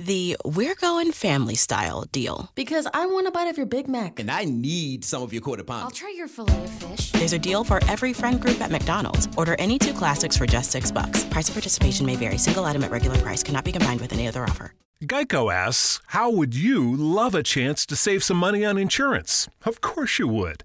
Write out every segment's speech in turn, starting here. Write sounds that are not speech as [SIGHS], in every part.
the We're Going Family Style deal. Because I want a bite of your Big Mac. And I need some of your quarter pound. I'll try your filet of fish. There's a deal for every friend group at McDonald's. Order any two classics for just six bucks. Price of participation may vary. Single item at regular price cannot be combined with any other offer. Geico asks, How would you love a chance to save some money on insurance? Of course you would.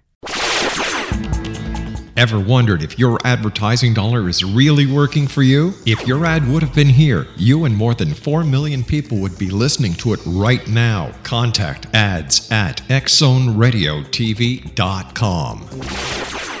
Ever wondered if your advertising dollar is really working for you? If your ad would have been here, you and more than 4 million people would be listening to it right now. Contact ads at xzoneradiotv.com.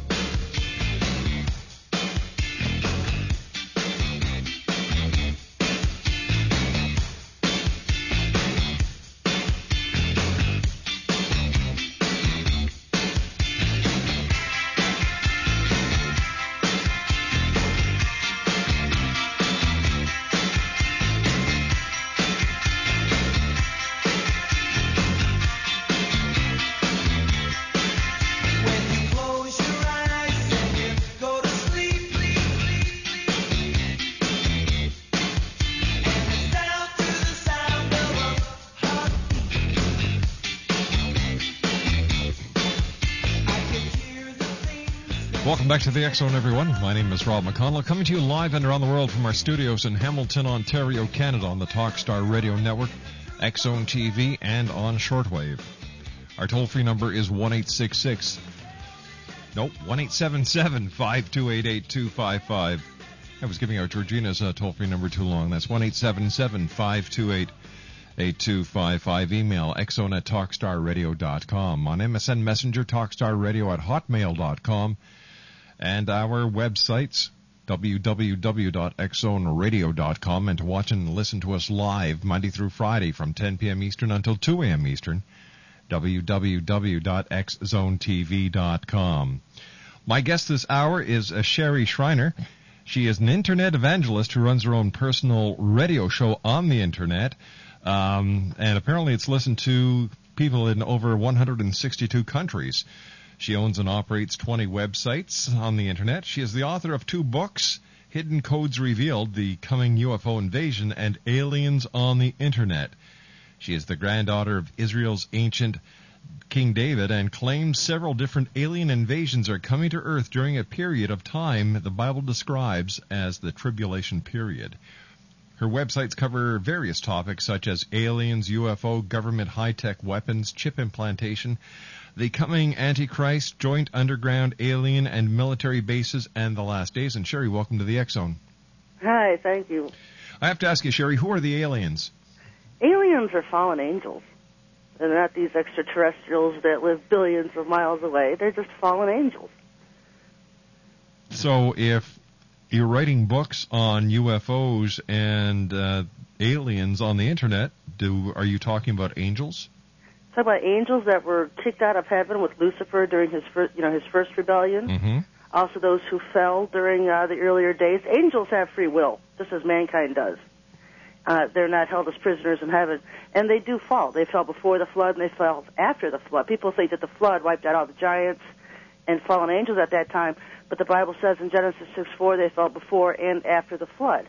Back to the Zone, everyone. My name is Rob McConnell, coming to you live and around the world from our studios in Hamilton, Ontario, Canada, on the Talkstar Radio Network, Zone TV, and on shortwave. Our toll-free number is one eight six six. Nope, one eight seven seven five two eight eight two five five. I was giving out Georgina's uh, toll-free number too long. That's one eight seven seven five two eight. 8255 email xzone at talkstarradio.com on msn messenger talkstarradio at hotmail.com and our websites www.xzoneradio.com, and to watch and listen to us live Monday through Friday from 10 p.m. Eastern until 2 a.m. Eastern, www.xzonetv.com. My guest this hour is uh, Sherry Shriner. She is an internet evangelist who runs her own personal radio show on the internet. Um, and apparently it's listened to people in over 162 countries. She owns and operates 20 websites on the internet. She is the author of two books, Hidden Codes Revealed, The Coming UFO Invasion, and Aliens on the Internet. She is the granddaughter of Israel's ancient King David and claims several different alien invasions are coming to Earth during a period of time the Bible describes as the tribulation period. Her websites cover various topics such as aliens, UFO, government high tech weapons, chip implantation, the coming Antichrist, joint underground alien and military bases, and the last days. And Sherry, welcome to the X Zone. Hi, thank you. I have to ask you, Sherry, who are the aliens? Aliens are fallen angels. They're not these extraterrestrials that live billions of miles away. They're just fallen angels. So if you're writing books on UFOs and uh, aliens on the internet, do are you talking about angels? Talk about angels that were kicked out of heaven with Lucifer during his first, you know, his first rebellion. Mm-hmm. Also, those who fell during uh, the earlier days. Angels have free will, just as mankind does. Uh, they're not held as prisoners in heaven, and they do fall. They fell before the flood, and they fell after the flood. People think that the flood wiped out all the giants and fallen angels at that time, but the Bible says in Genesis 6 4 they fell before and after the flood.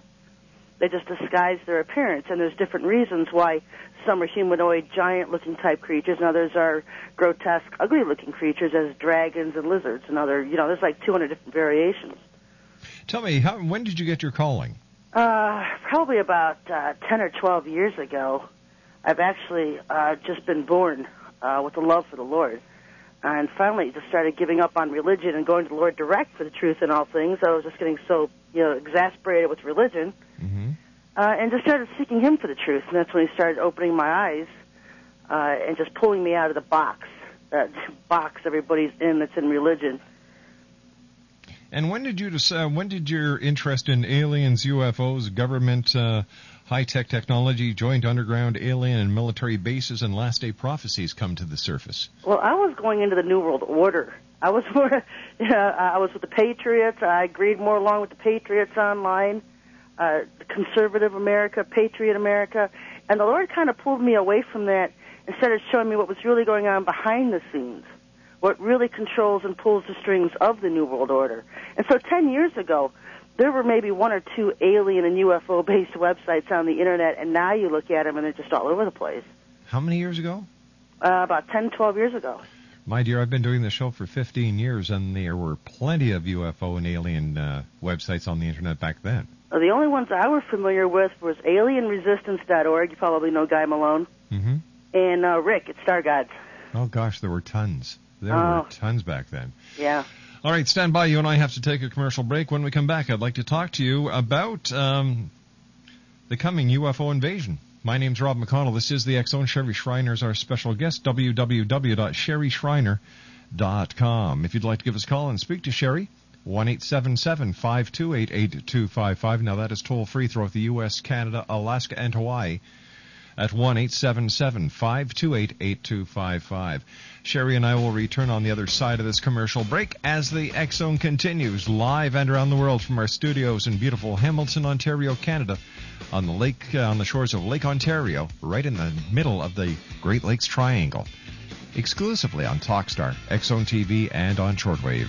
They just disguise their appearance, and there's different reasons why some are humanoid, giant-looking type creatures, and others are grotesque, ugly-looking creatures, as dragons and lizards, and other. You know, there's like 200 different variations. Tell me, how, when did you get your calling? Uh, probably about uh, 10 or 12 years ago. I've actually uh, just been born uh, with a love for the Lord. And finally just started giving up on religion and going to the Lord direct for the truth in all things. I was just getting so, you know, exasperated with religion. Mm-hmm. Uh, and just started seeking Him for the truth. And that's when He started opening my eyes uh, and just pulling me out of the box, that [LAUGHS] box everybody's in that's in religion. And when did you decide, when did your interest in aliens, UFOs, government, uh, high tech technology, joint underground alien and military bases, and last day prophecies come to the surface? Well, I was going into the New World Order. I was [LAUGHS] more, [LAUGHS] yeah, I was with the Patriots. I agreed more along with the Patriots online, uh, conservative America, Patriot America, and the Lord kind of pulled me away from that and started showing me what was really going on behind the scenes, what really controls and pulls the strings of the New World Order. And so 10 years ago, there were maybe one or two alien and UFO based websites on the internet, and now you look at them and they're just all over the place. How many years ago? Uh, about 10, 12 years ago. My dear, I've been doing this show for 15 years, and there were plenty of UFO and alien uh, websites on the internet back then. Uh, the only ones I was familiar with was alienresistance.org. You probably know Guy Malone. Mm-hmm. And uh, Rick at Star Gods. Oh, gosh, there were tons. There Oh. were tons back then. Yeah. All right, stand by. You and I have to take a commercial break. When we come back, I'd like to talk to you about um, the coming UFO invasion. My name's Rob McConnell. This is the Zone. Sherry Shriner is our special guest. www.sherryshriner.com. If you'd like to give us a call and speak to Sherry, one. Now that is toll free throughout the U.S., Canada, Alaska, and Hawaii at one eight seven seven five two eight eight two five five. Sherry and I will return on the other side of this commercial break as the Zone continues live and around the world from our studios in beautiful Hamilton, Ontario, Canada, on the lake uh, on the shores of Lake Ontario, right in the middle of the Great Lakes Triangle. Exclusively on Talkstar, Zone TV, and on shortwave.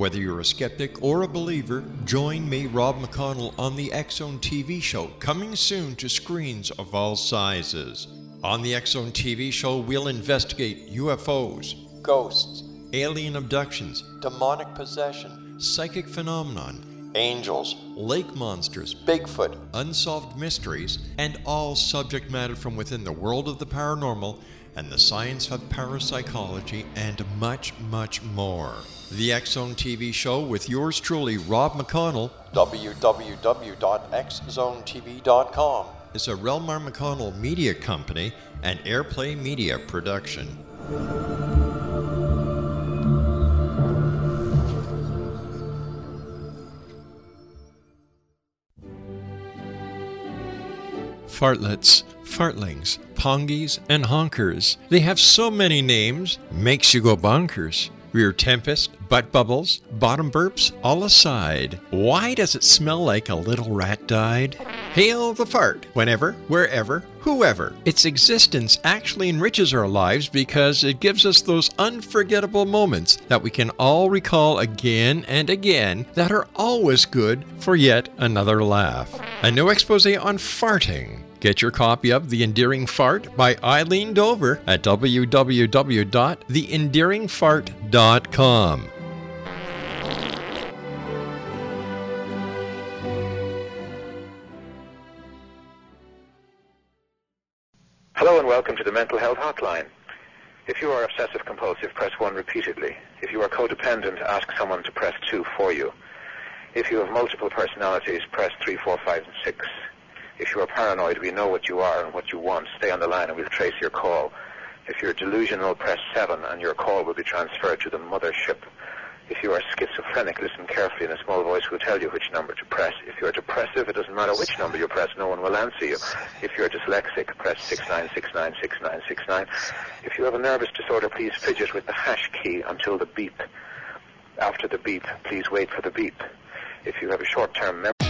Whether you're a skeptic or a believer, join me, Rob McConnell, on the Zone TV show, coming soon to screens of all sizes. On the Zone TV show, we'll investigate UFOs, ghosts, alien abductions, demonic possession, psychic phenomenon, angels, lake monsters, Bigfoot, unsolved mysteries, and all subject matter from within the world of the paranormal and the science of parapsychology, and much, much more. The X Zone TV show with yours truly, Rob McConnell, www.xzonetv.com, is a Relmar McConnell media company and Airplay Media production. Fartlets, fartlings, pongies, and honkers. They have so many names, makes you go bonkers. Rear tempest, butt bubbles, bottom burps, all aside. Why does it smell like a little rat died? Hail the fart, whenever, wherever, whoever. Its existence actually enriches our lives because it gives us those unforgettable moments that we can all recall again and again that are always good for yet another laugh. A new expose on farting. Get your copy of The Endearing Fart by Eileen Dover at www.theendearingfart.com. Hello and welcome to the Mental Health Hotline. If you are obsessive compulsive, press 1 repeatedly. If you are codependent, ask someone to press 2 for you. If you have multiple personalities, press 3, 4, 5, and 6. If you are paranoid, we know what you are and what you want. Stay on the line and we'll trace your call. If you're delusional, press 7 and your call will be transferred to the mothership. If you are schizophrenic, listen carefully and a small voice will tell you which number to press. If you're depressive, it doesn't matter which number you press, no one will answer you. If you're dyslexic, press 69696969. If you have a nervous disorder, please fidget with the hash key until the beep. After the beep, please wait for the beep. If you have a short-term memory...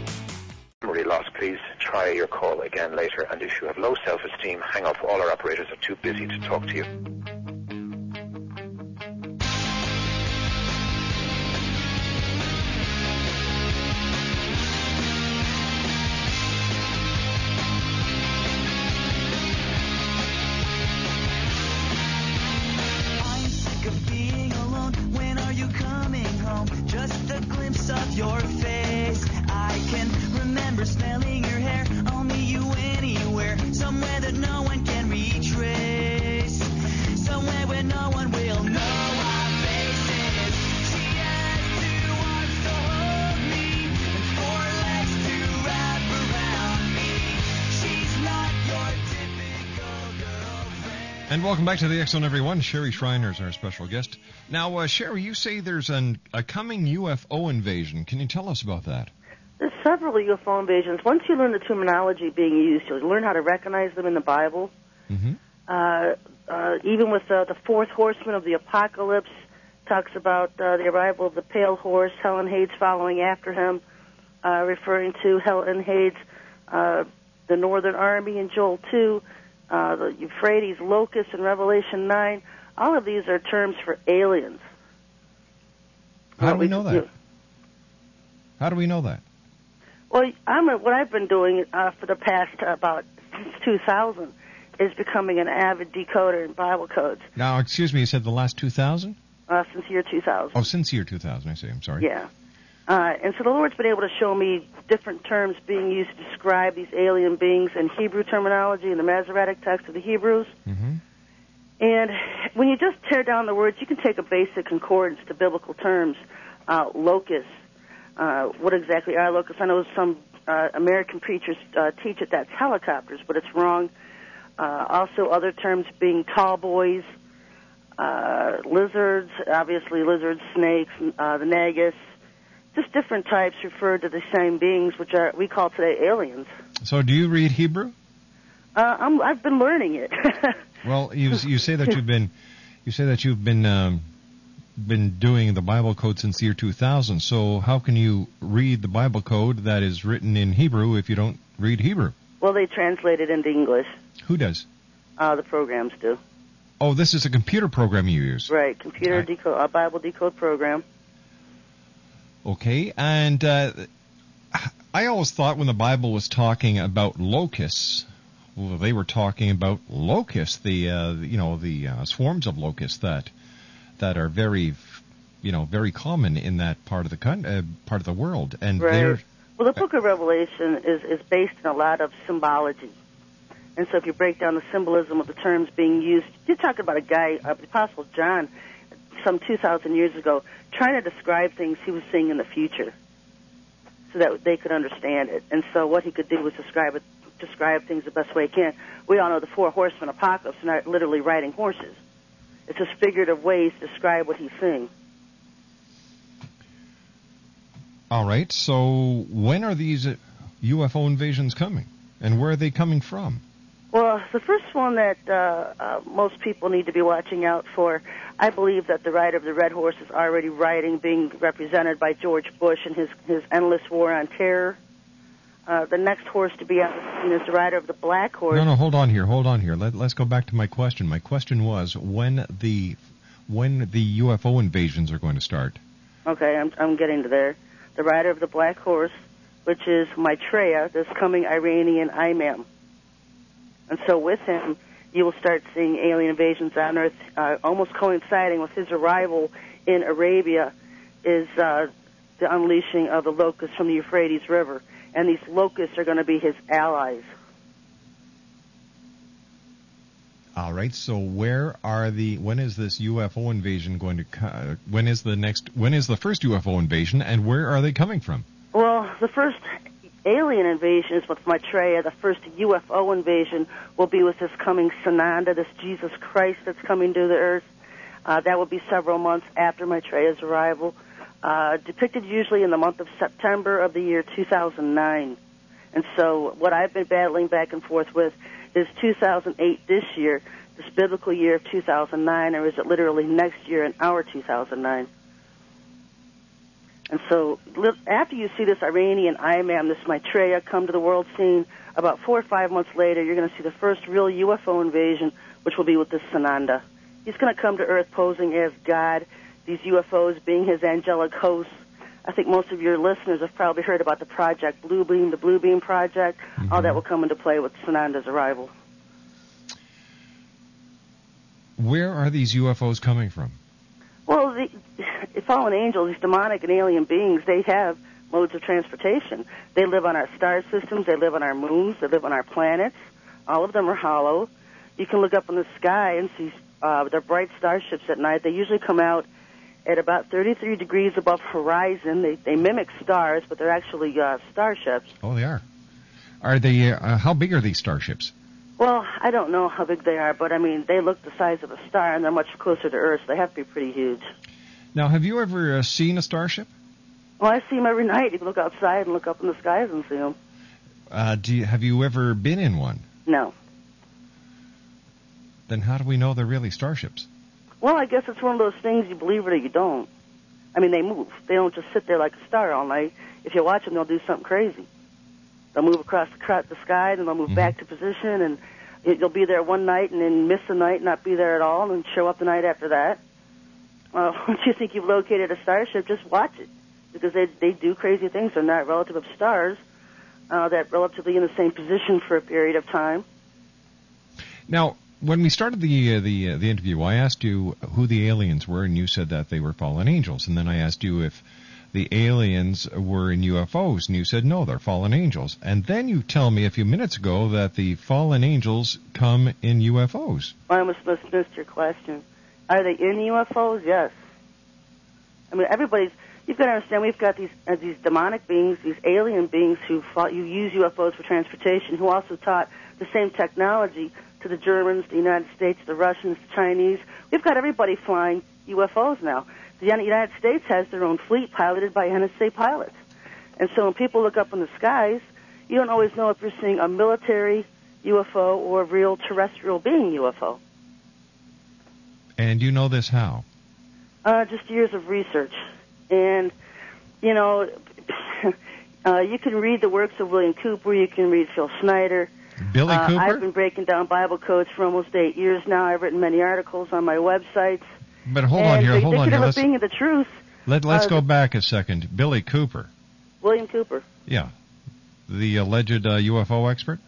Try your call again later. And if you have low self-esteem, hang up. All our operators are too busy to talk to you. Welcome back to the X Zone, everyone. Sherry Shriner is our special guest. Now, uh, Sherry, you say there's an, a coming UFO invasion. Can you tell us about that? There's several UFO invasions. Once you learn the terminology being used, you'll learn how to recognize them in the Bible. Mm-hmm. Uh, uh, even with uh, the fourth horseman of the apocalypse, talks about uh, the arrival of the pale horse, Helen Hades following after him, uh, referring to Helen Hades, uh, the Northern Army in Joel 2, uh, the Euphrates locust in Revelation 9. All of these are terms for aliens. How do we know that? How do we know that? Well, I'm a, what I've been doing uh, for the past uh, about since 2000 is becoming an avid decoder in Bible codes Now, excuse me, you said the last 2,000? uh, since year 2000. Oh, since year 2000, I see. I'm sorry. Yeah. Uh, and so the Lord's been able to show me different terms being used to describe these alien beings in Hebrew terminology in the Masoretic text of the Hebrews. Mm-hmm. And when you just tear down the words, you can take a basic concordance to biblical terms. Uh, locust. Uh, what exactly are locusts? I know some uh, American preachers uh, teach it that's helicopters, but it's wrong. Uh, also, other terms being tall boys, uh, lizards, obviously lizards, snakes, uh, the nagus, just different types refer to the same beings, which are we call today aliens. So, do you read Hebrew? Uh, I'm, I've been learning it. [LAUGHS] Well, you you say that you've been you say that you've been um, been doing the Bible code since the year 2000. So, how can you read the Bible code that is written in Hebrew if you don't read Hebrew? well, they translate it into English. Who does? Uh, the programs do. Oh, this is a computer program you use. Right, computer decode, uh, Bible decode program. Okay, and uh, I always thought when the Bible was talking about locusts, well, they were talking about locusts, the uh, you know the uh, swarms of locusts that that are very you know very common in that part of the con- uh, part of the world, and Right. they're Well, the Book of Revelation is is based in a lot of symbology, and so if you break down the symbolism of the terms being used, you're talking about a guy, uh, the Apostle John, some 2,000 years ago, trying to describe things he was seeing in the future, so that they could understand it. And so what he could do was describe it, describe things the best way he can. We all know the four horsemen apocalypse are not literally riding horses. It's just figurative ways to describe what he's seeing. all right. So when are these UFO invasions coming, and where are they coming from? Well, the first one that uh, uh, most people need to be watching out for, I believe that the rider of the red horse is already riding, being represented by George Bush and his his endless war on terror. Uh, the next horse to be on the scene is the rider of the black horse. No, no, hold on here, hold on here. Let, let's go back to my question. My question was when the when the UFO invasions are going to start. Okay, I'm I'm getting to there. The rider of the black horse, which is Maitreya, this coming Iranian imam. And so with him, you will start seeing alien invasions on Earth, uh, almost coinciding with his arrival in Arabia, is uh, the unleashing of the locusts from the Euphrates River. And these locusts are going to be his allies. All right. So where are the when is this UFO invasion going to when is the next when is the first UFO invasion and where are they coming from? Well, the first alien invasion is with Maitreya. The first UFO invasion will be with this coming Sananda, this Jesus Christ that's coming to the earth. Uh, that will be several months after Maitreya's arrival. Uh, depicted usually in the month of September of the year 2009. And so what I've been battling back and forth with is 2008 this year, this biblical year of 2009, or is it literally next year in our 2009? And so after you see this Iranian imam, this Maitreya, come to the world scene, about four or five months later, you're going to see the first real UFO invasion, which will be with this Sananda. He's going to come to Earth posing as God, these UFOs being his angelic hosts. I think most of your listeners have probably heard about the project Blue Beam, the Blue Beam Project. All that mm-hmm. will come into play with Sananda's arrival. Where are these UFOs coming from? Well, the, fallen angels, these demonic and alien beings, they have modes of transportation. They live on our star systems, they live on our moons, they live on our planets. All of them are hollow. You can look up in the sky and see uh, their bright starships at night. They usually come out at about 33 degrees above horizon. They, they mimic stars, but they're actually uh, starships. Oh, they are. Are they? Uh, how big are these starships? Well, I don't know how big they are, but I mean, they look the size of a star, and they're much closer to Earth. So they have to be pretty huge. Now, have you ever uh, seen a starship? Well, I see them every [LAUGHS] night. You can look outside and look up in the skies and see them. Uh, do you, have you ever been in one? No. Then how do we know they're really starships? Well, I guess it's one of those things you believe it or you don't. I mean, they move. They don't just sit there like a star all night. If you watch them, they'll do something crazy. They'll move across the, cr- the sky, and they'll move back to position, and it, you'll be there one night and then miss the night, not be there at all, and show up the night after that. Uh, [LAUGHS] once you think you've located a starship, just watch it because they they do crazy things. They're not relative of stars. Uh, that relatively in the same position for a period of time. Now, when we started the uh, the uh, the interview, I asked you who the aliens were, and you said that they were fallen angels. And then I asked you if the aliens were in UFOs, and you said no, they're fallen angels. And then you tell me a few minutes ago that the fallen angels come in UFOs. I must missed your question. Are they in UFOs? Yes. I mean, everybody's. You've got to understand. We've got these uh, these demonic beings, these alien beings who fought, you use UFOs for transportation, who also taught the same technology to the Germans, the United States, the Russians, the Chinese. We've got everybody flying UFOs now. The United States has their own fleet piloted by NSA pilots. And so when people look up in the skies, you don't always know if you're seeing a military UFO or a real terrestrial being UFO. And you know this how? Uh, just years of research. And, you know, [LAUGHS] uh, you can read the works of William Cooper, you can read Phil Schneider. Billy uh, Cooper? I've been breaking down Bible codes for almost eight years now. I've written many articles on my websites. But hold on here, hold on here. Let's being the truth. let, let's uh, go back a second. Billy Cooper, William Cooper. yeah, the alleged uh, UFO expert.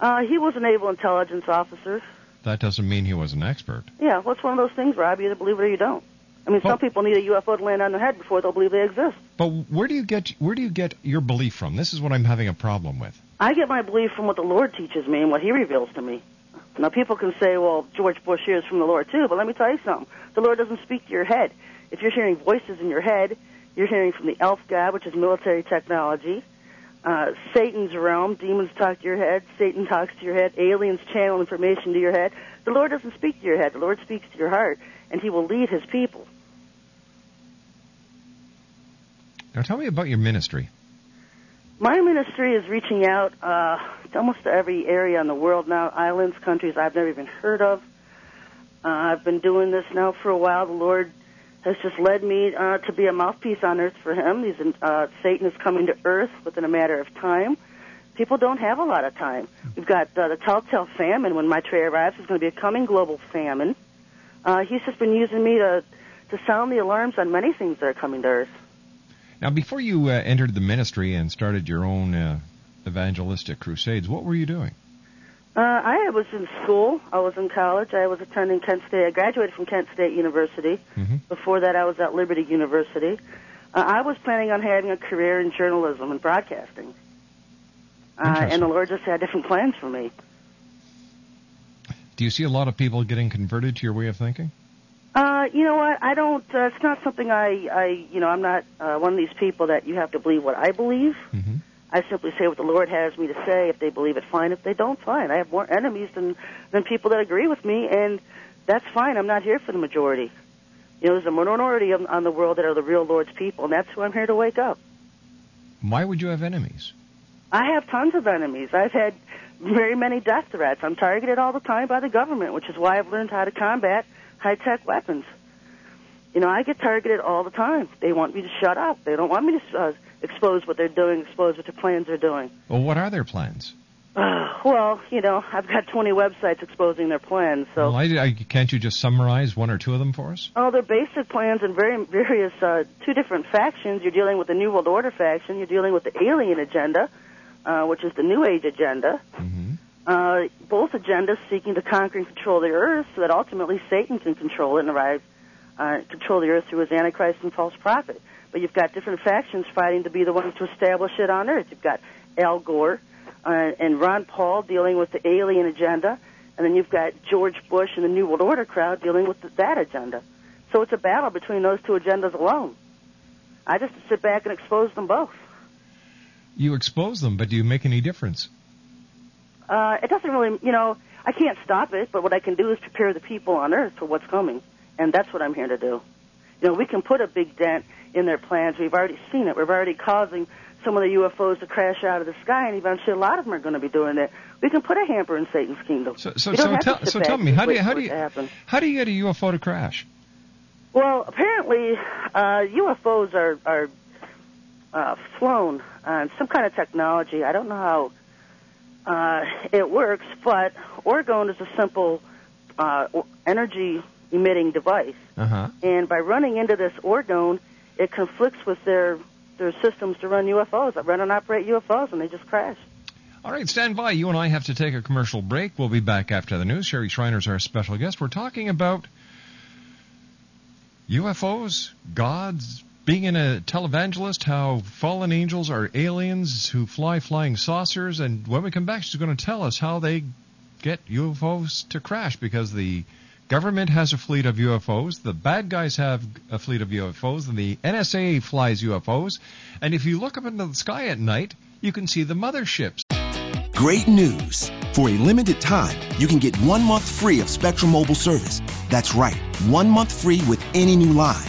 Uh, he was a naval intelligence officer. That doesn't mean he was an expert. Yeah, well, it's one of those things, Rob. You either believe it or you don't. I mean, some people need a UFO to land on their head before they'll believe they exist. But where do you get where do you get your belief from? This is what I'm having a problem with. I get my belief from what the Lord teaches me and what He reveals to me. Now, people can say, well, George Bush hears from the Lord too, but let me tell you something. The Lord doesn't speak to your head. If you're hearing voices in your head, you're hearing from the elf god, which is military technology. Uh, Satan's realm, demons talk to your head, Satan talks to your head, aliens channel information to your head. The Lord doesn't speak to your head. The Lord speaks to your heart, and He will lead His people. Now tell me about your ministry. My ministry is reaching out uh, to almost every area in the world now, islands, countries I've never even heard of. Uh, I've been doing this now for a while. The Lord has just led me uh, to be a mouthpiece on earth for Him. He's in, uh, Satan is coming to earth within a matter of time. People don't have a lot of time. We've got uh, the telltale famine. When Maitreya arrives, it's going to be a coming global famine. Uh, he's just been using me to to sound the alarms on many things that are coming to earth. Now, before you uh, entered the ministry and started your own uh, evangelistic crusades, what were you doing? Uh, I was in school. I was in college. I was attending Kent State. I graduated from Kent State University. Mm-hmm. Before that, I was at Liberty University. Uh, I was planning on having a career in journalism and broadcasting. Uh, and the Lord just had different plans for me. Do you see a lot of people getting converted to your way of thinking? Uh, you know what? I don't. Uh, it's not something I. I. You know, I'm not uh, one of these people that you have to believe what I believe. Mm-hmm. I simply say what the Lord has me to say. If they believe it, fine. If they don't, fine. I have more enemies than than people that agree with me, and that's fine. I'm not here for the majority. You know, there's a minority on, on the world that are the real Lord's people, and that's who I'm here to wake up. Why would you have enemies? I have tons of enemies. I've had very many death threats. I'm targeted all the time by the government, which is why I've learned how to combat high-tech weapons. You know, I get targeted all the time. They want me to shut up. They don't want me to uh, expose what they're doing, expose what their plans are doing. Well, what are their plans? Uh, [SIGHS] well, you know, I've got 20 websites exposing their plans, so. Well, I, I, can't you just summarize one or two of them for us? Oh, they're basic plans in very various uh, two different factions. You're dealing with the New World Order faction. You're dealing with the alien agenda, uh, which is the New Age agenda. Mm-hmm. Uh, both agendas seeking to conquer and control the earth, so that ultimately Satan can control it and arrive, uh, control the earth through his antichrist and false prophet. But you've got different factions fighting to be the ones to establish it on earth. You've got Al Gore uh, and Ron Paul dealing with the alien agenda, and then you've got George Bush and the New World Order crowd dealing with that agenda. So it's a battle between those two agendas alone. I just sit back and expose them both. You expose them, but do you make any difference? Uh, it doesn't really, you know, I can't stop it, but what I can do is prepare the people on Earth for what's coming, and that's what I'm here to do. You know, we can put a big dent in their plans. We've already seen it. We're already causing some of the UFOs to crash out of the sky, and eventually a lot of them are going to be doing that. We can put a hamper in Satan's kingdom. So, so, so, tell, so tell me, how do you how do you how do you get a UFO to crash? Well, apparently, uh, UFOs are are uh, flown on some kind of technology. I don't know how uh, it works, but orgone is a simple uh, energy emitting device, Uh huh. and by running into this orgone, it conflicts with their their systems to run UFOs, that run and operate UFOs, and they just crash. All right, stand by. You and I have to take a commercial break. We'll be back after the news. Sherry Shriner's our special guest. We're talking about UFOs, gods, being in a televangelist, how fallen angels are aliens who fly flying saucers, and when we come back, she's going to tell us how they get UFOs to crash because the government has a fleet of UFOs, the bad guys have a fleet of UFOs, and the NSA flies UFOs. And if you look up into the sky at night, you can see the motherships. Great news! For a limited time, you can get one month free of Spectrum Mobile service. That's right, one month free with any new line.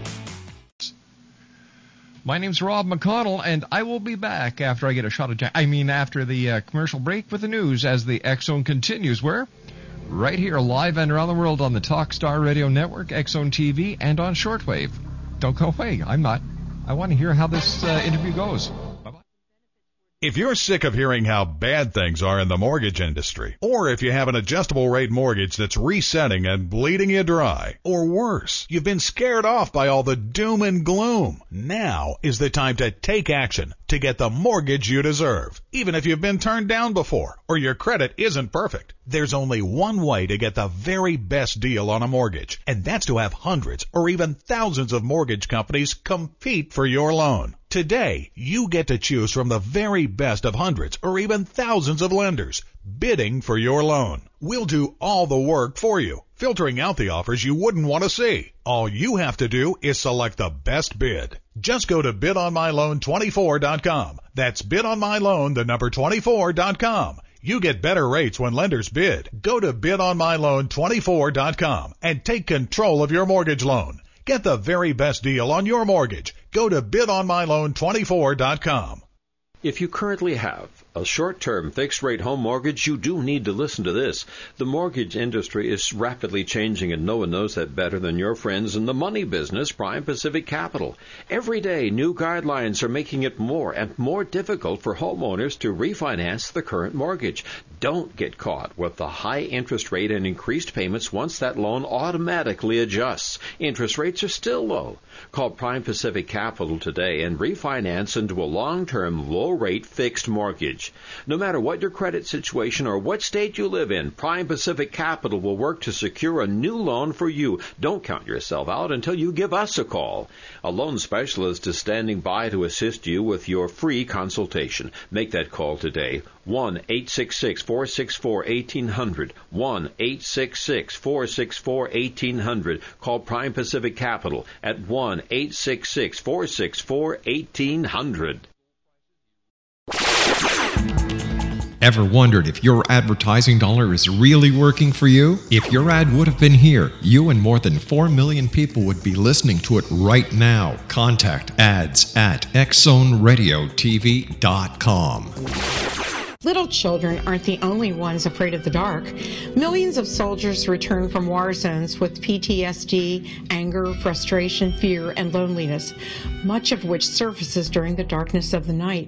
My name's Rob McConnell, and I will be back after I get a shot of Jack. I mean, after the uh, commercial break with the news as the X Zone continues. Where? Right here, live and around the world on the Talkstar Radio Network, Zone TV, and on shortwave. Don't go away. I'm not. I want to hear how this uh, interview goes. If you're sick of hearing how bad things are in the mortgage industry, or if you have an adjustable rate mortgage that's resetting and bleeding you dry, or worse, you've been scared off by all the doom and gloom, now is the time to take action to get the mortgage you deserve. Even if you've been turned down before, or your credit isn't perfect, there's only one way to get the very best deal on a mortgage, and that's to have hundreds or even thousands of mortgage companies compete for your loan. Today, you get to choose from the very best of hundreds or even thousands of lenders bidding for your loan. We'll do all the work for you, filtering out the offers you wouldn't want to see. All you have to do is select the best bid. Just go to bidonmyloan24.com. That's bidonmyloan, the number 24.com. You get better rates when lenders bid. Go to bidonmyloan24.com and take control of your mortgage loan. Get the very best deal on your mortgage. Go to bidonmyloan24.com. If you currently have a short-term fixed-rate home mortgage, you do need to listen to this. The mortgage industry is rapidly changing and no one knows that better than your friends in the money business, Prime Pacific Capital. Every day, new guidelines are making it more and more difficult for homeowners to refinance the current mortgage. Don't get caught with the high interest rate and increased payments once that loan automatically adjusts. Interest rates are still low. Call Prime Pacific Capital today and refinance into a long-term low-rate fixed mortgage. No matter what your credit situation or what state you live in, Prime Pacific Capital will work to secure a new loan for you. Don't count yourself out until you give us a call. A loan specialist is standing by to assist you with your free consultation. Make that call today. 1 866 464 1800. 1 866 464 1800. Call Prime Pacific Capital at 1 866 464 1800. Ever wondered if your advertising dollar is really working for you? If your ad would have been here, you and more than 4 million people would be listening to it right now. Contact ads at xzoneradiotv.com. Little children aren't the only ones afraid of the dark. Millions of soldiers return from war zones with PTSD, anger, frustration, fear, and loneliness, much of which surfaces during the darkness of the night.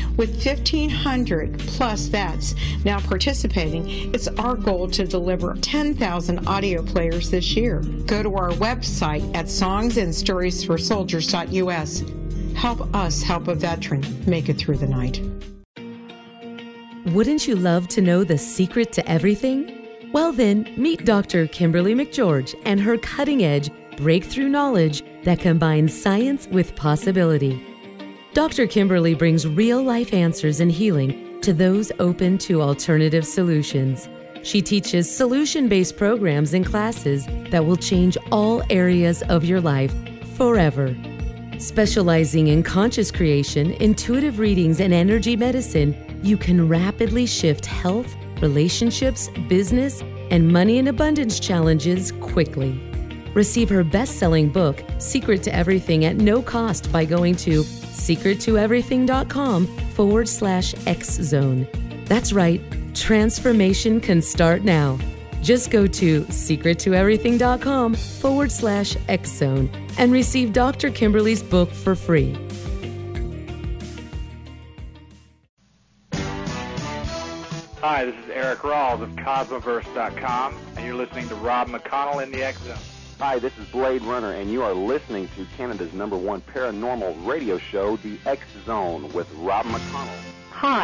With 1,500 plus vets now participating, it's our goal to deliver 10,000 audio players this year. Go to our website at songsandstoriesforsoldiers.us. Help us help a veteran make it through the night. Wouldn't you love to know the secret to everything? Well, then, meet Dr. Kimberly McGeorge and her cutting edge breakthrough knowledge that combines science with possibility. Dr. Kimberly brings real life answers and healing to those open to alternative solutions. She teaches solution based programs and classes that will change all areas of your life forever. Specializing in conscious creation, intuitive readings, and energy medicine, you can rapidly shift health, relationships, business, and money and abundance challenges quickly. Receive her best selling book, Secret to Everything, at no cost by going to secrettoeverything.com forward slash X Zone. That's right, transformation can start now. Just go to secrettoeverything.com forward slash X Zone and receive Dr. Kimberly's book for free. Hi, this is Eric Rawls of Cosmoverse.com, and you're listening to Rob McConnell in the X Zone. Hi, this is Blade Runner, and you are listening to Canada's number one paranormal radio show, The X Zone, with Rob McConnell.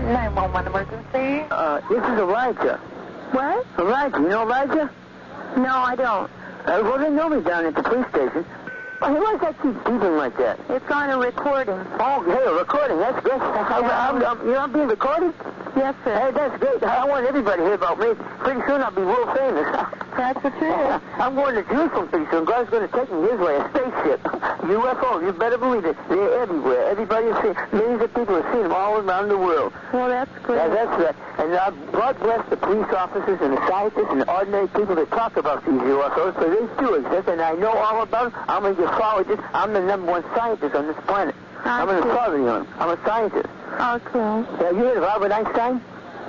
911 emergency. Uh, this is Elijah. What? Elijah, you know Elijah? No, I don't. Uh, well, they know me down at the police station. Why does that keep beeping like that? It's on a recording. Oh, hey, a recording. That's good. [LAUGHS] I'm, I'm, I'm, you know, I'm being recorded? Yes, sir. Hey, that's great. I want everybody to hear about me. Pretty soon I'll be world famous. [LAUGHS] That's the truth. [LAUGHS] I'm going to Jerusalem pretty soon. God's going to take me his way, a spaceship. [LAUGHS] UFO, you better believe it. They're everywhere. Everybody has seen Millions of people have seen them all around the world. Well, that's great. Yeah, that's right. And uh, God bless the police officers and the scientists and the ordinary people that talk about these UFOs, because they do exist, and I know all about them. I'm a ufologist. I'm the number one scientist on this planet. I'm authority on. I'm a scientist. Okay. Yeah, you heard of Albert Einstein?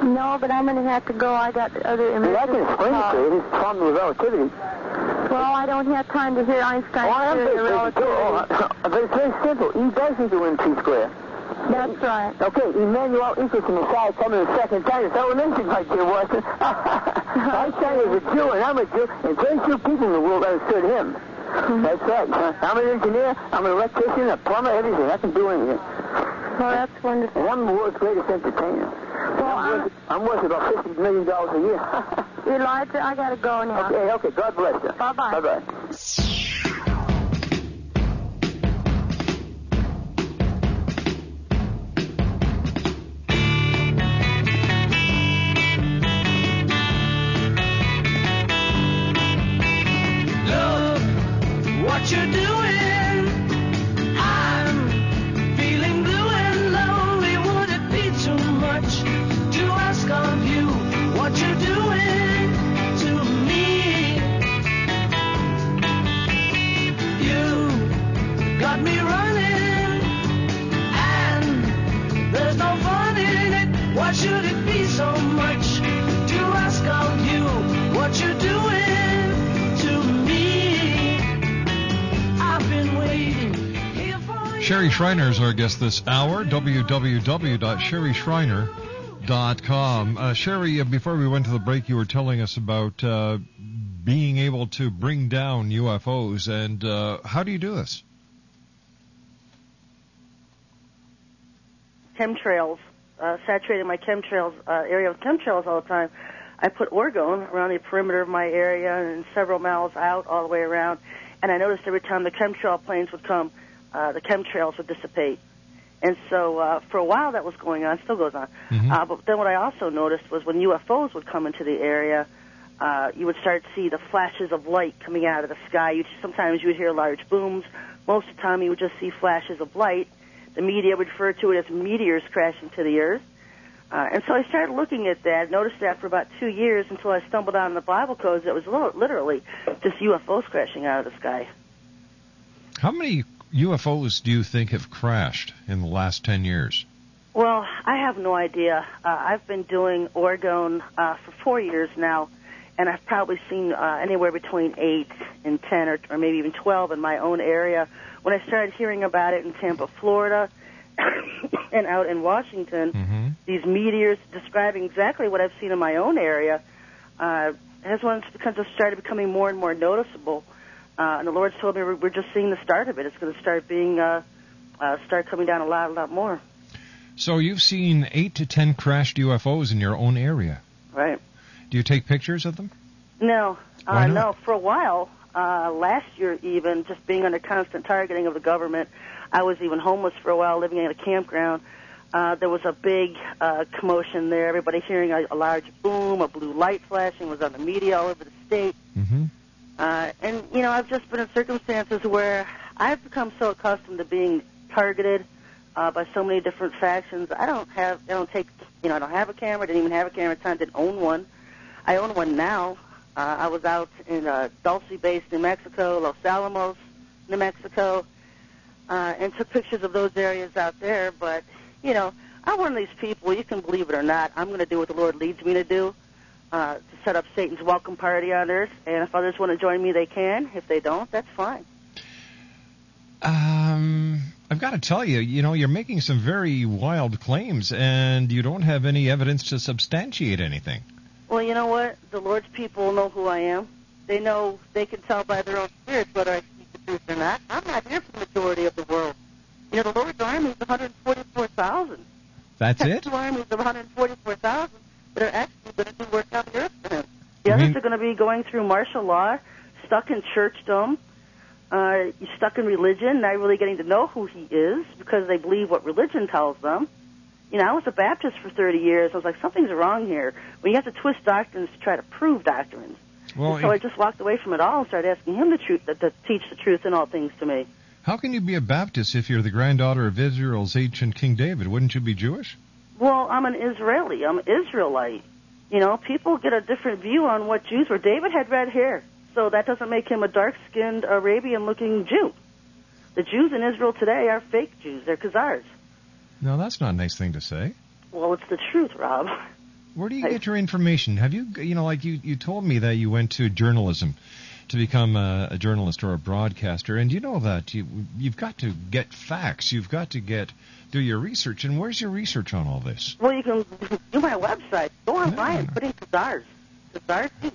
No, but I'm going to have to go. I got other Yeah, I can emergency explain it to you. It's formula of relativity. Well, I don't have time to hear Einstein. Oh, I'm very relativity. Oh, but it's very simple. E does equal MC squared. That's right. Okay, Emmanuel equals the side coming the second time. It's elementary, my dear Watson. Einstein is a Jew, and I'm a Jew, and very few people in the world understood him. [LAUGHS] That's right. I'm an engineer, I'm an electrician, a plumber, everything. I can do anything. Well, that's wonderful. The world's greatest entertainer. Well, I'm, worth, I'm worth about $50 million a year. [LAUGHS] Elijah, I got to go now. okay, okay. God bless you. Bye-bye. Bye-bye. Shriner is our guest this hour. www.sherryshriner.com Uh, Sherry, uh, before we went to the break, you were telling us about uh, being able to bring down UFOs, and uh, how do you do this? chemtrails, uh, saturating my chemtrails uh, area with chemtrails all the time. I put orgone around the perimeter of my area and several miles out all the way around. And I noticed every time the chemtrail planes would come, uh, the chemtrails would dissipate. And so uh, for a while that was going on, still goes on. Mhm. Uh, but then what I also noticed was when UFOs would come into the area, uh, you would start to see the flashes of light coming out of the sky. You sometimes you would hear large booms. Most of the time you would just see flashes of light. The media would refer to it as meteors crashing to the earth. Uh, and so I started looking at that, noticed that for about two years until I stumbled on the Bible codes that was literally just UFOs crashing out of the sky. How many UFOs do you think have crashed in the last 10 years? Well, I have no idea. Uh, I've been doing orgone uh, for four years now, and I've probably seen uh, anywhere between eight and ten, or, or maybe even twelve in my own area. When I started hearing about it in Tampa, Florida, [COUGHS] and out in Washington, these meteors describing exactly what I've seen in my own area, uh, has once because it started becoming more and more noticeable. Uh, and the Lord's told me we're, we're just seeing the start of it. It's going to start being uh, uh, start coming down a lot, a lot more. So you've seen 8 to 10 crashed UFOs in your own area. Right. Do you take pictures of them? No, uh, no. For a while, uh, last year even, just being under constant targeting of the government, I was even homeless for a while, living in a campground. Uh, there was a big uh, commotion there. Everybody hearing a, a large boom, a blue light flashing was on the media all over the state. Mm-hmm. Uh, and you know, I've just been in circumstances where I've become so accustomed to being targeted uh, by so many different factions. I don't have, I don't take, you know, I don't have a camera. Didn't even have a camera at the time. Didn't own one. I own one now. Uh, I was out in uh, Dulce Base, New Mexico, Los Alamos, New Mexico, uh, and took pictures of those areas out there. But you know, I'm one of these people. You can believe it or not. I'm going to do what the Lord leads me to do. Uh, to set up Satan's welcome party on earth, and if others want to join me, they can. If they don't, that's fine. Um, I've got to tell you, you know, you're making some very wild claims, and you don't have any evidence to substantiate anything. Well, you know what? The Lord's people know who I am. They know they can tell by their own spirits whether I speak the truth or not. I'm not here for the majority of the world. You know, the Lord's army is 144,000. That's it? Two armies of 144,000 that are actually going to do work on the earth for him. The others are going to be going through martial law, stuck in churchdom, uh, stuck in religion, not really getting to know who he is because they believe what religion tells them. You know, I was a Baptist for 30 years. I was like, something's wrong here. When you have to twist doctrines to try to prove doctrines. Well, and so I just walked away from it all and started asking him the truth, to, to teach the truth in all things to me. How can you be a Baptist if you're the granddaughter of Israel's ancient King David? Wouldn't you be Jewish? Well, I'm an Israeli. I'm an Israelite. You know, people get a different view on what Jews were. David had red hair, so that doesn't make him a dark-skinned Arabian-looking Jew. The Jews in Israel today are fake Jews. They're Khazars. No, that's not a nice thing to say. Well, it's the truth, Rob. Where do you get your information? Have you, you know, like you, you told me that you went to journalism to become a, a journalist or a broadcaster, and you know that you, you've got to get facts. You've got to get do your research. And where's your research on all this? Well, you can do my website. Go online and put in. Khazars Jews.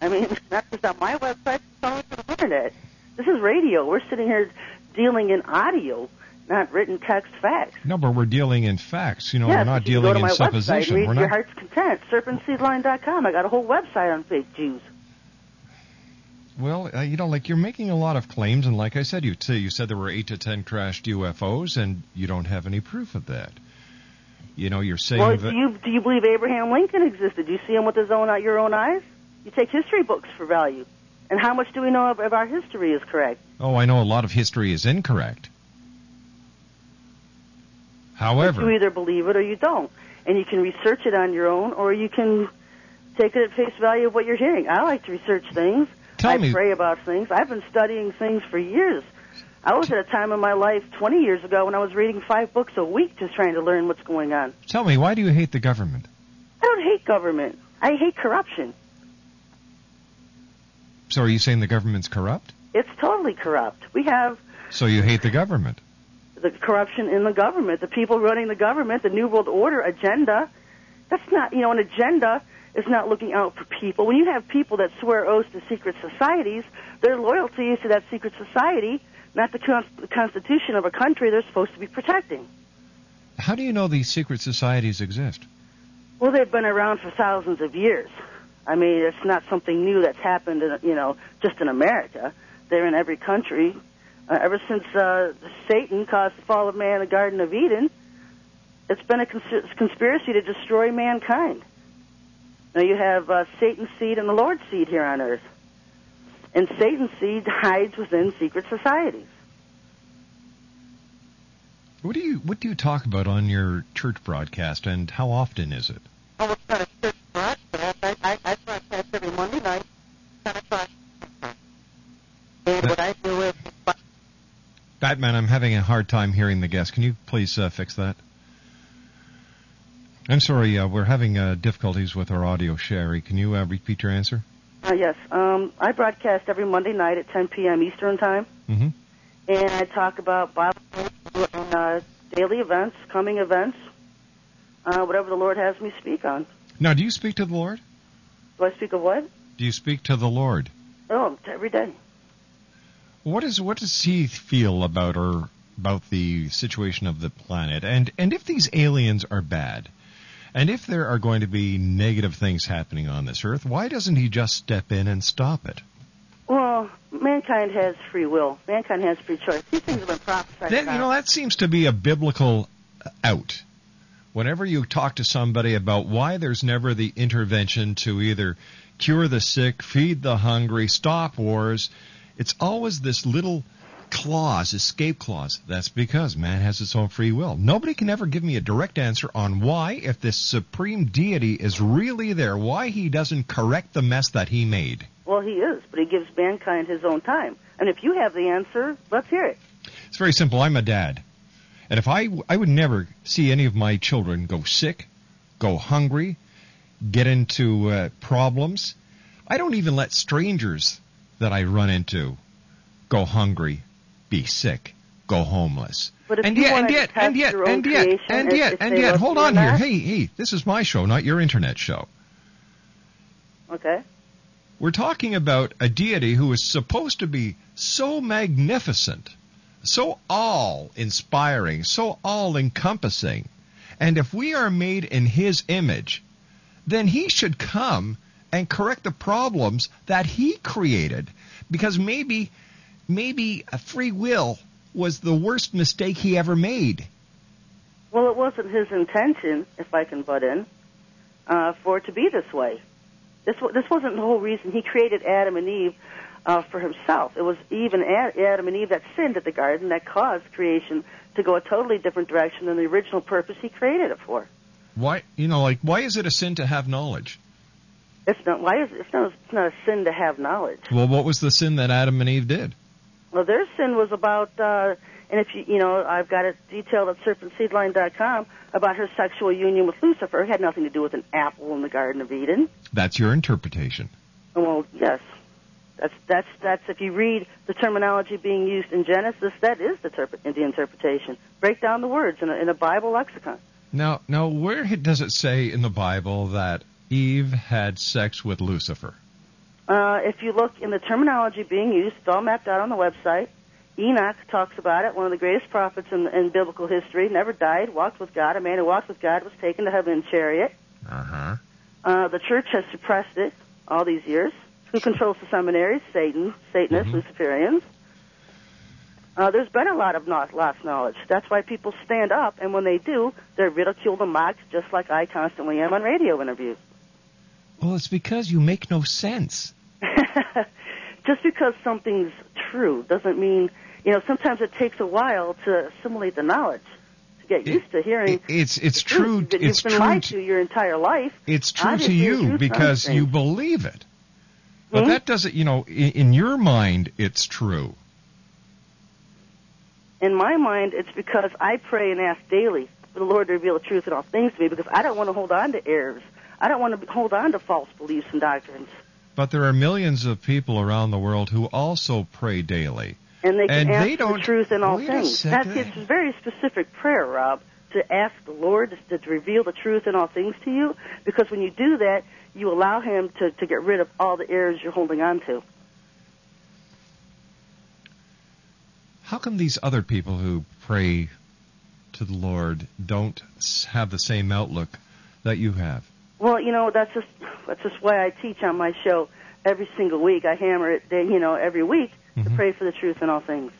I mean, [LAUGHS] not just on my website, it's all over the internet. This is radio. We're sitting here dealing in audio, not written text facts. No, but we're dealing in facts. You know, yes, we're not but you can go dealing to in my supposition. Website, read we're your not. heart's content. SerpentSeedline.com. I got a whole website on fake Jews. Well, uh, you know, like you're making a lot of claims, and like I said, you say you said there were eight to ten crashed UFOs, and you don't have any proof of that. You know, you're saying Well, do you do you believe Abraham Lincoln existed? Do you see him with his own your own eyes? You take history books for value. And how much do we know of, of our history is correct? Oh, I know a lot of history is incorrect. However, You either believe it or you don't. And you can research it on your own or you can take it at face value of what you're hearing. I like to research things. Tell I me- pray about things. I've been studying things for years. I was at a time in my life 20 years ago when I was reading five books a week just trying to learn what's going on. tell me, why do you hate the government? I don't hate government. I hate corruption. So are you saying the government's corrupt? It's totally corrupt. We have So you hate the government? the corruption in the government, the people running the government, the New World Order agenda That's not, you know, an agenda is not looking out for people. When you have people that swear oaths to secret societies, their loyalty is to that secret society, not the, con- the constitution of a country they're supposed to be protecting. How do you know these secret societies exist? Well, they've been around for thousands of years. I mean, it's not something new that's happened, in, you know, just in America. They're in every country. Uh, ever since uh, Satan caused the fall of man in the Garden of Eden, it's been a cons- conspiracy to destroy mankind. Now you have uh, Satan's seed and the Lord's seed here on earth. And Satan's seed [LAUGHS] hides within secret societies. What do you what do you talk about on your church broadcast, and how often is it? Oh, it's not a church broadcast. I, I, I broadcast every Monday night, 10 o'clock. And what I do is, Batman, I'm having a hard time hearing the guest. Can you please uh, fix that? I'm sorry, uh, we're having uh, difficulties with our audio. Sherry, can you uh, repeat your answer? uh, yes, um, I broadcast every Monday night at 10 p.m. Eastern Time. Mm-hmm. and I talk about Bible and uh, daily events, coming events, uh, whatever the Lord has me speak on. Now, do you speak to the Lord? Do I speak of what? Do you speak to the Lord? Oh, every day. What is what does he feel about or about the situation of the planet? And and if these aliens are bad, and if there are going to be negative things happening on this earth, why doesn't he just step in and stop it? Well, mankind has free will. Mankind has free choice. These things have been prophesied you know, that seems to be a biblical uh, out. Whenever you talk to somebody about why there's never the intervention to either cure the sick, feed the hungry, stop wars, it's always this little clause, escape clause. That's because man has its own free will. Nobody can ever give me a direct answer on why, if this supreme deity is really there, why he doesn't correct the mess that he made. Well, he is, but he gives mankind his own time. And if you have the answer, let's hear it. It's very simple. I'm a dad. And if I, I would never see any of my children go sick, go hungry, get into uh, problems. I don't even let strangers that I run into go hungry, be sick, go homeless. But and yet, and yet, and yet, and yet, and yet, and yet, hold on here. Hey, hey, this is my show, not your internet show. Okay? We're talking about a deity who is supposed to be so magnificent, so all inspiring, so all encompassing. And if we are made in his image, then he should come and correct the problems that he created. Because maybe, maybe a free will was the worst mistake he ever made. Well, it wasn't his intention, if I can butt in, uh, for it to be this way. This this wasn't the whole reason he created Adam and Eve uh, for himself. It was even Adam and Eve that sinned at the garden that caused creation to go a totally different direction than the original purpose he created it for. Why, you know, like, why is it a sin to have knowledge? It's not why is it's not it's not a sin to have knowledge. Well, what was the sin that Adam and Eve did? Well, their sin was about, uh, and if you, you know, I've got it detailed at serpentseedline.com about her sexual union with Lucifer. It had nothing to do with an apple in the Garden of Eden. That's your interpretation. Well, yes, that's that's that's if you read the terminology being used in Genesis, that is the, terp- the interpretation. Break down the words in a, in a Bible lexicon. Now, now, where does it say in the Bible that Eve had sex with Lucifer? Uh, if you look in the terminology being used, it's all mapped out on the website. Enoch talks about it, one of the greatest prophets in, in biblical history, never died, walked with God. A man who walked with God was taken to heaven in chariot. Uh-huh. Uh, the church has suppressed it all these years. Who controls the seminaries? Satan, Satanists, Luciferians. Uh, there's been a lot of not, lost knowledge. That's why people stand up, and when they do, they're ridiculed and mocked, just like I constantly am on radio interviews. Well, it's because you make no sense. [LAUGHS] just because something's true doesn't mean, you know, sometimes it takes a while to assimilate the knowledge, to get used to hearing. It's it's the true. Been, It's you've been true. lied To, to your entire life. it's true to you because you believe it. But Hmm? that doesn't, you know, in, in your mind, it's true. In my mind, it's because I pray and ask daily for the Lord to reveal the truth in all things to me because I don't want to hold on to errors. I don't want to hold on to false beliefs and doctrines. But there are millions of people around the world who also pray daily. And they can And ask they the truth in all things. That's it's a very specific prayer, Rob. to ask the Lord to, to reveal the truth in all things to you, because when you do that, you allow Him to, to get rid of all the errors you're holding on to. How come these other people who pray to the Lord don't have the same outlook that you have? Well, you know that's just that's just why I teach on my show every single week. I hammer it, day, you know, every week to pray for the truth in all things,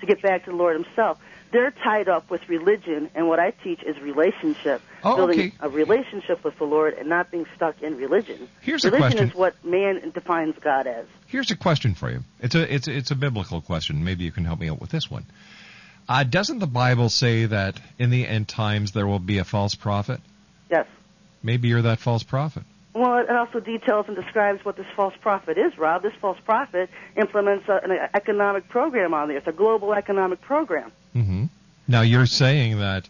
to get back to the Lord Himself. They're tied up with religion, and what I teach is relationship, Oh, building okay. a relationship with the Lord, and not being stuck in religion. Here's a religion question. is what man defines God as. Here's a question for you. It's a it's it's a biblical question. Maybe you can help me out with this one. Uh, doesn't the Bible say that in the end times there will be a false prophet? Yes. Maybe you're that false prophet. Well, it also details and describes what this false prophet is, Rob. This false prophet implements an economic program on the earth, a global economic program. hmm Now you're saying that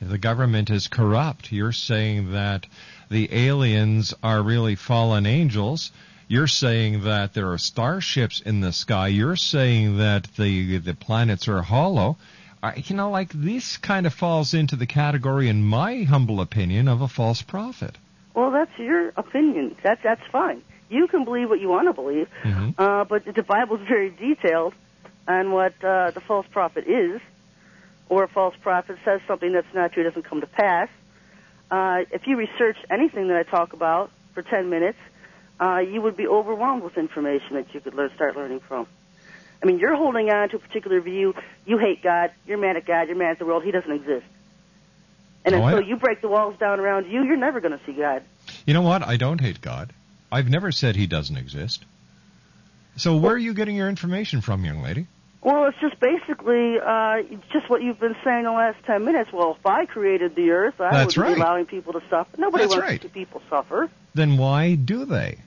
the government is corrupt. You're saying that the aliens are really fallen angels. You're saying that there are starships in the sky. You're saying that the the planets are hollow. Uh, you know, like this kind of falls into the category, in my humble opinion, of a false prophet. Well, that's your opinion. That's that's fine. You can believe what you want to believe, uh, but the Bible's very detailed on what uh, the false prophet is, or a false prophet says something that's not true, doesn't come to pass. Uh, if you research anything that I talk about for 10 minutes, uh, you would be overwhelmed with information that you could learn, start learning from. I mean, you're holding on to a particular view. You hate God. You're mad at God. You're mad at the world. He doesn't exist. And Oh, I- until you break the walls down around you, you're never going to see God. You know what? I don't hate God. I've never said he doesn't exist. So where are you getting your information from, young lady? Well, it's just basically uh, just what you've been saying the last ten minutes. Well, if I created the earth, I That's wouldn't right. be allowing people to suffer. Nobody That's wants right. to see people suffer. Then why do they?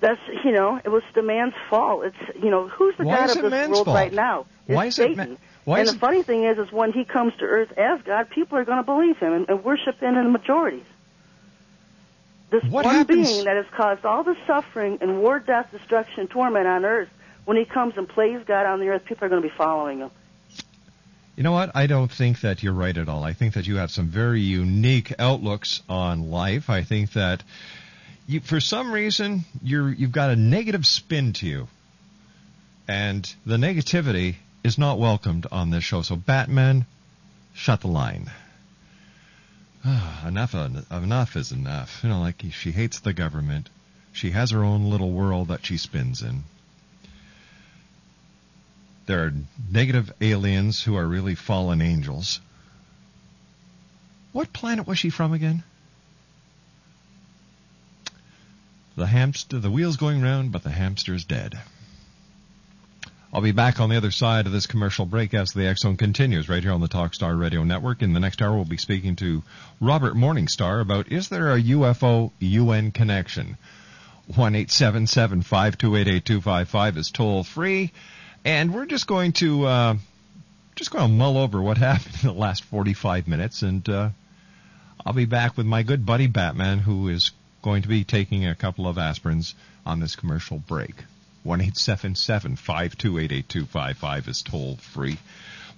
That's you know, it was the man's fault. It's you know, who's the Why god of this world fault? right now? It's Why is it Satan. ma- why and the funny thing is, is when he comes to earth as God, people are going to believe him and, and worship him in the majorities. This What one happens- being that has caused all the suffering and war, death, destruction, and torment on earth, when he comes and plays God on the earth, people are going to be following him. You know what? I don't think that you're right at all. I think that you have some very unique outlooks on life. I think that you, for some reason, you're you've got a negative spin to you, and the negativity is not welcomed on this show. So, Batman, shut the line. Ah, enough, enough is enough. You know, like she hates the government. She has her own little world that she spins in. There are negative aliens who are really fallen angels. What planet was she from again? The hamster, the wheel's going round, but the hamster's dead. I'll be back on the other side of this commercial break as the X Zone continues right here on the Talkstar Radio Network. In the next hour, we'll be speaking to Robert Morningstar about is there a UFO UN connection? One eight seven seven five two eight eight two five five is toll free, and we're just going to uh, just going to mull over what [LAUGHS] happened in the last forty five minutes, and uh, I'll be back with my good buddy Batman, who is going to be taking a couple of aspirins on this commercial break. One eight seven seven five two eight eight two five five is toll free.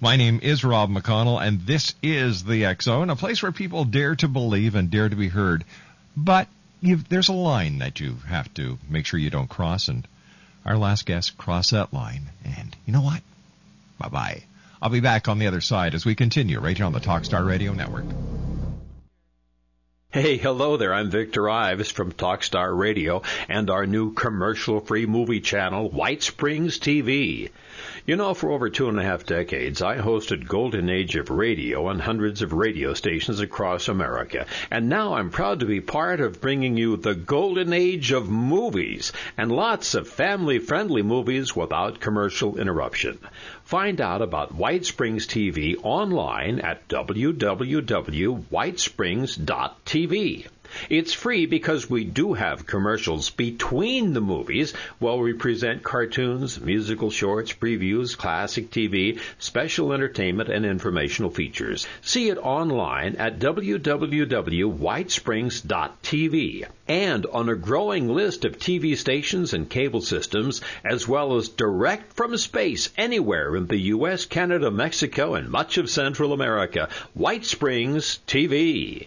My name is Rob McConnell, and this is the X a place where people dare to believe and dare to be heard. But there's a line that you have to make sure you don't cross, and our last guest crossed that line. And you know what? Bye bye. I'll be back on the other side as we continue right here on the Talkstar Radio Network. Hey, hello there. I'm Victor Ives from Talkstar Radio and our new commercial-free movie channel, White Springs TV. You know, for over two and a half decades, I hosted Golden Age of Radio on hundreds of radio stations across America. And now I'm proud to be part of bringing you the Golden Age of movies and lots of family-friendly movies without commercial interruption. Find out about White Springs TV online at www.whitesprings.tv. It's free because we do have commercials between the movies while we present cartoons, musical shorts, previews, classic TV, special entertainment, and informational features. See it online at www.whitesprings.tv and on a growing list of TV stations and cable systems, as well as direct from space anywhere in the U.S., Canada, Mexico, and much of Central America. White Springs TV.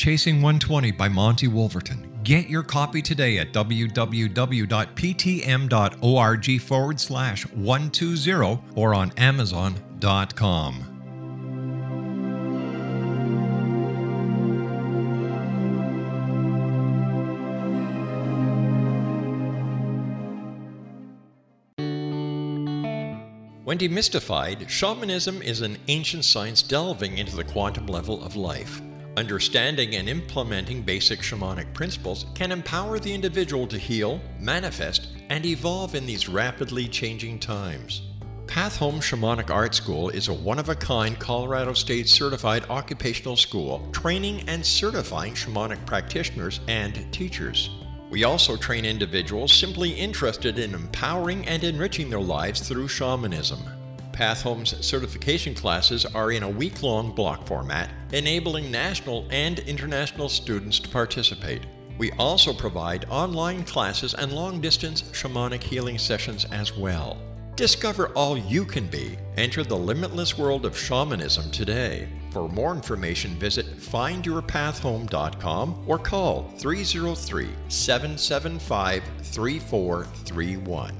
Chasing 120 by Monty Wolverton. Get your copy today at www.ptm.org forward slash 120 or on amazon.com. When demystified, shamanism is an ancient science delving into the quantum level of life. Understanding and implementing basic shamanic principles can empower the individual to heal, manifest, and evolve in these rapidly changing times. Path Home Shamanic Art School is a one of a kind Colorado State certified occupational school training and certifying shamanic practitioners and teachers. We also train individuals simply interested in empowering and enriching their lives through shamanism. Path Home's certification classes are in a week long block format, enabling national and international students to participate. We also provide online classes and long distance shamanic healing sessions as well. Discover all you can be. Enter the limitless world of shamanism today. For more information, visit findyourpathhome.com or call 303 775 3431.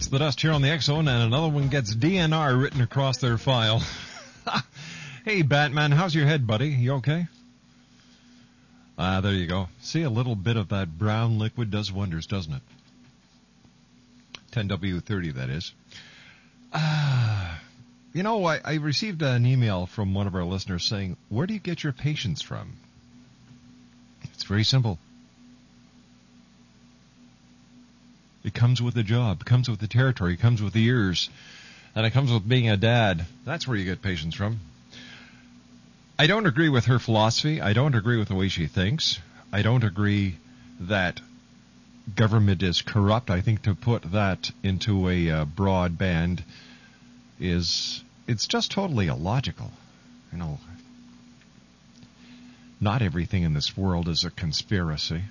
bites the dust here on the Zone, and another one gets DNR written across their file. [LAUGHS] hey, Batman, how's your head, buddy? You okay? Ah, there you go. See, a little bit of that brown liquid does wonders, doesn't it? 10W30, that is. Ah, you know, I, I received an email from one of our listeners saying, Where do you get your patience from? It's very simple. It comes with the job, it comes with the territory, it comes with the years, and it comes with being a dad. That's where you get patience from. I don't agree with her philosophy. I don't agree with the way she thinks. I don't agree that government is corrupt. I think to put that into a uh, broad band is it's just totally illogical. You know, not everything in this world is a conspiracy.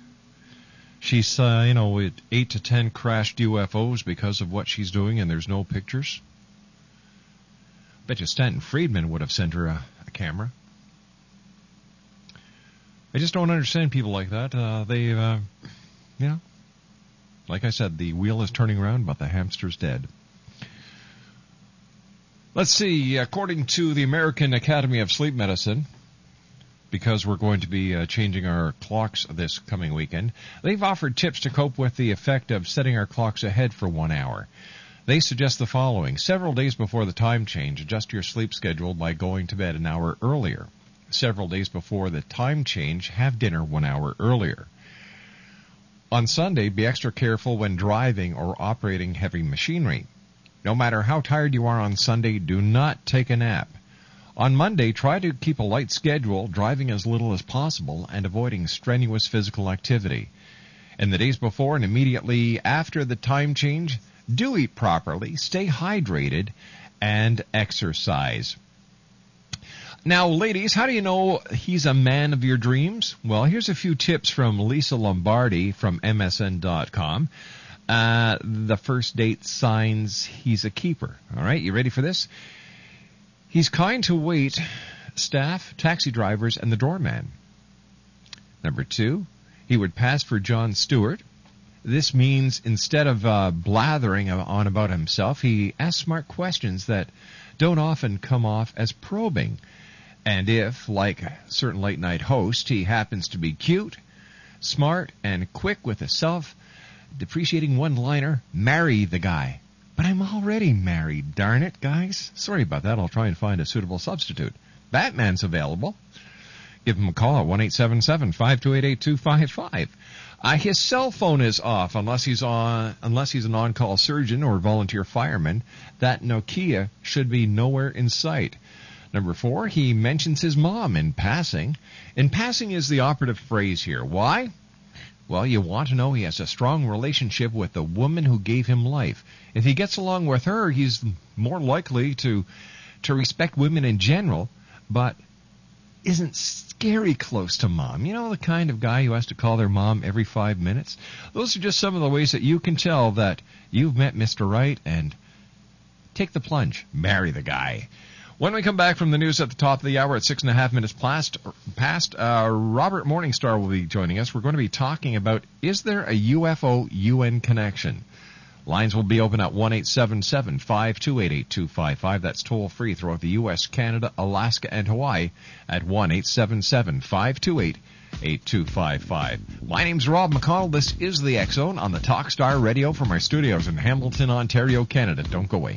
She's, uh, you know, eight to ten crashed UFOs because of what she's doing, and there's no pictures. Bet you Stanton Friedman would have sent her a, a camera. I just don't understand people like that. Uh, they, uh, you know, like I said, the wheel is turning around, but the hamster's dead. Let's see. According to the American Academy of Sleep Medicine, because we're going to be uh, changing our clocks this coming weekend, they've offered tips to cope with the effect of setting our clocks ahead for one hour. They suggest the following. Several days before the time change, adjust your sleep schedule by going to bed an hour earlier. Several days before the time change, have dinner one hour earlier. On Sunday, be extra careful when driving or operating heavy machinery. No matter how tired you are on Sunday, do not take a nap. On Monday, try to keep a light schedule, driving as little as possible and avoiding strenuous physical activity. In the days before and immediately after the time change, do eat properly, stay hydrated, and exercise. Now, ladies, how do you know he's a man of your dreams? Well, here's a few tips from Lisa Lombardi from MSN.com. Uh, the first date signs he's a keeper. All right, you ready for this? He's kind to wait staff, taxi drivers, and the doorman. Number two, he would pass for Jon Stewart. This means instead of uh, blathering on about himself, he asks smart questions that don't often come off as probing. And if, like a certain late night host, he happens to be cute, smart, and quick with a self depreciating one liner, marry the guy. I'm already married, darn it, guys. Sorry about that. I'll try and find a suitable substitute. Batman's available. Give him a call at 1 528 uh, His cell phone is off unless he's on unless he's an on-call surgeon or volunteer fireman. That Nokia should be nowhere in sight. Number four, he mentions his mom in passing. In passing is the operative phrase here. Why? Well, you want to know he has a strong relationship with the woman who gave him life. If he gets along with her, he's more likely to to respect women in general, but isn't scary close to mom. You know, the kind of guy who has to call their mom every five minutes? Those are just some of the ways that you can tell that you've met Mr. Right and take the plunge. Marry the guy. When we come back from the news at the top of the hour at six and a half minutes past, past uh, Robert Morningstar will be joining us. We're going to be talking about is there a UFO UN connection? Lines will be open at 1 528 8255. That's toll free throughout the U.S., Canada, Alaska, and Hawaii at 1 528 8255. My name's Rob McConnell. This is the Zone on the Talkstar Radio from our studios in Hamilton, Ontario, Canada. Don't go away.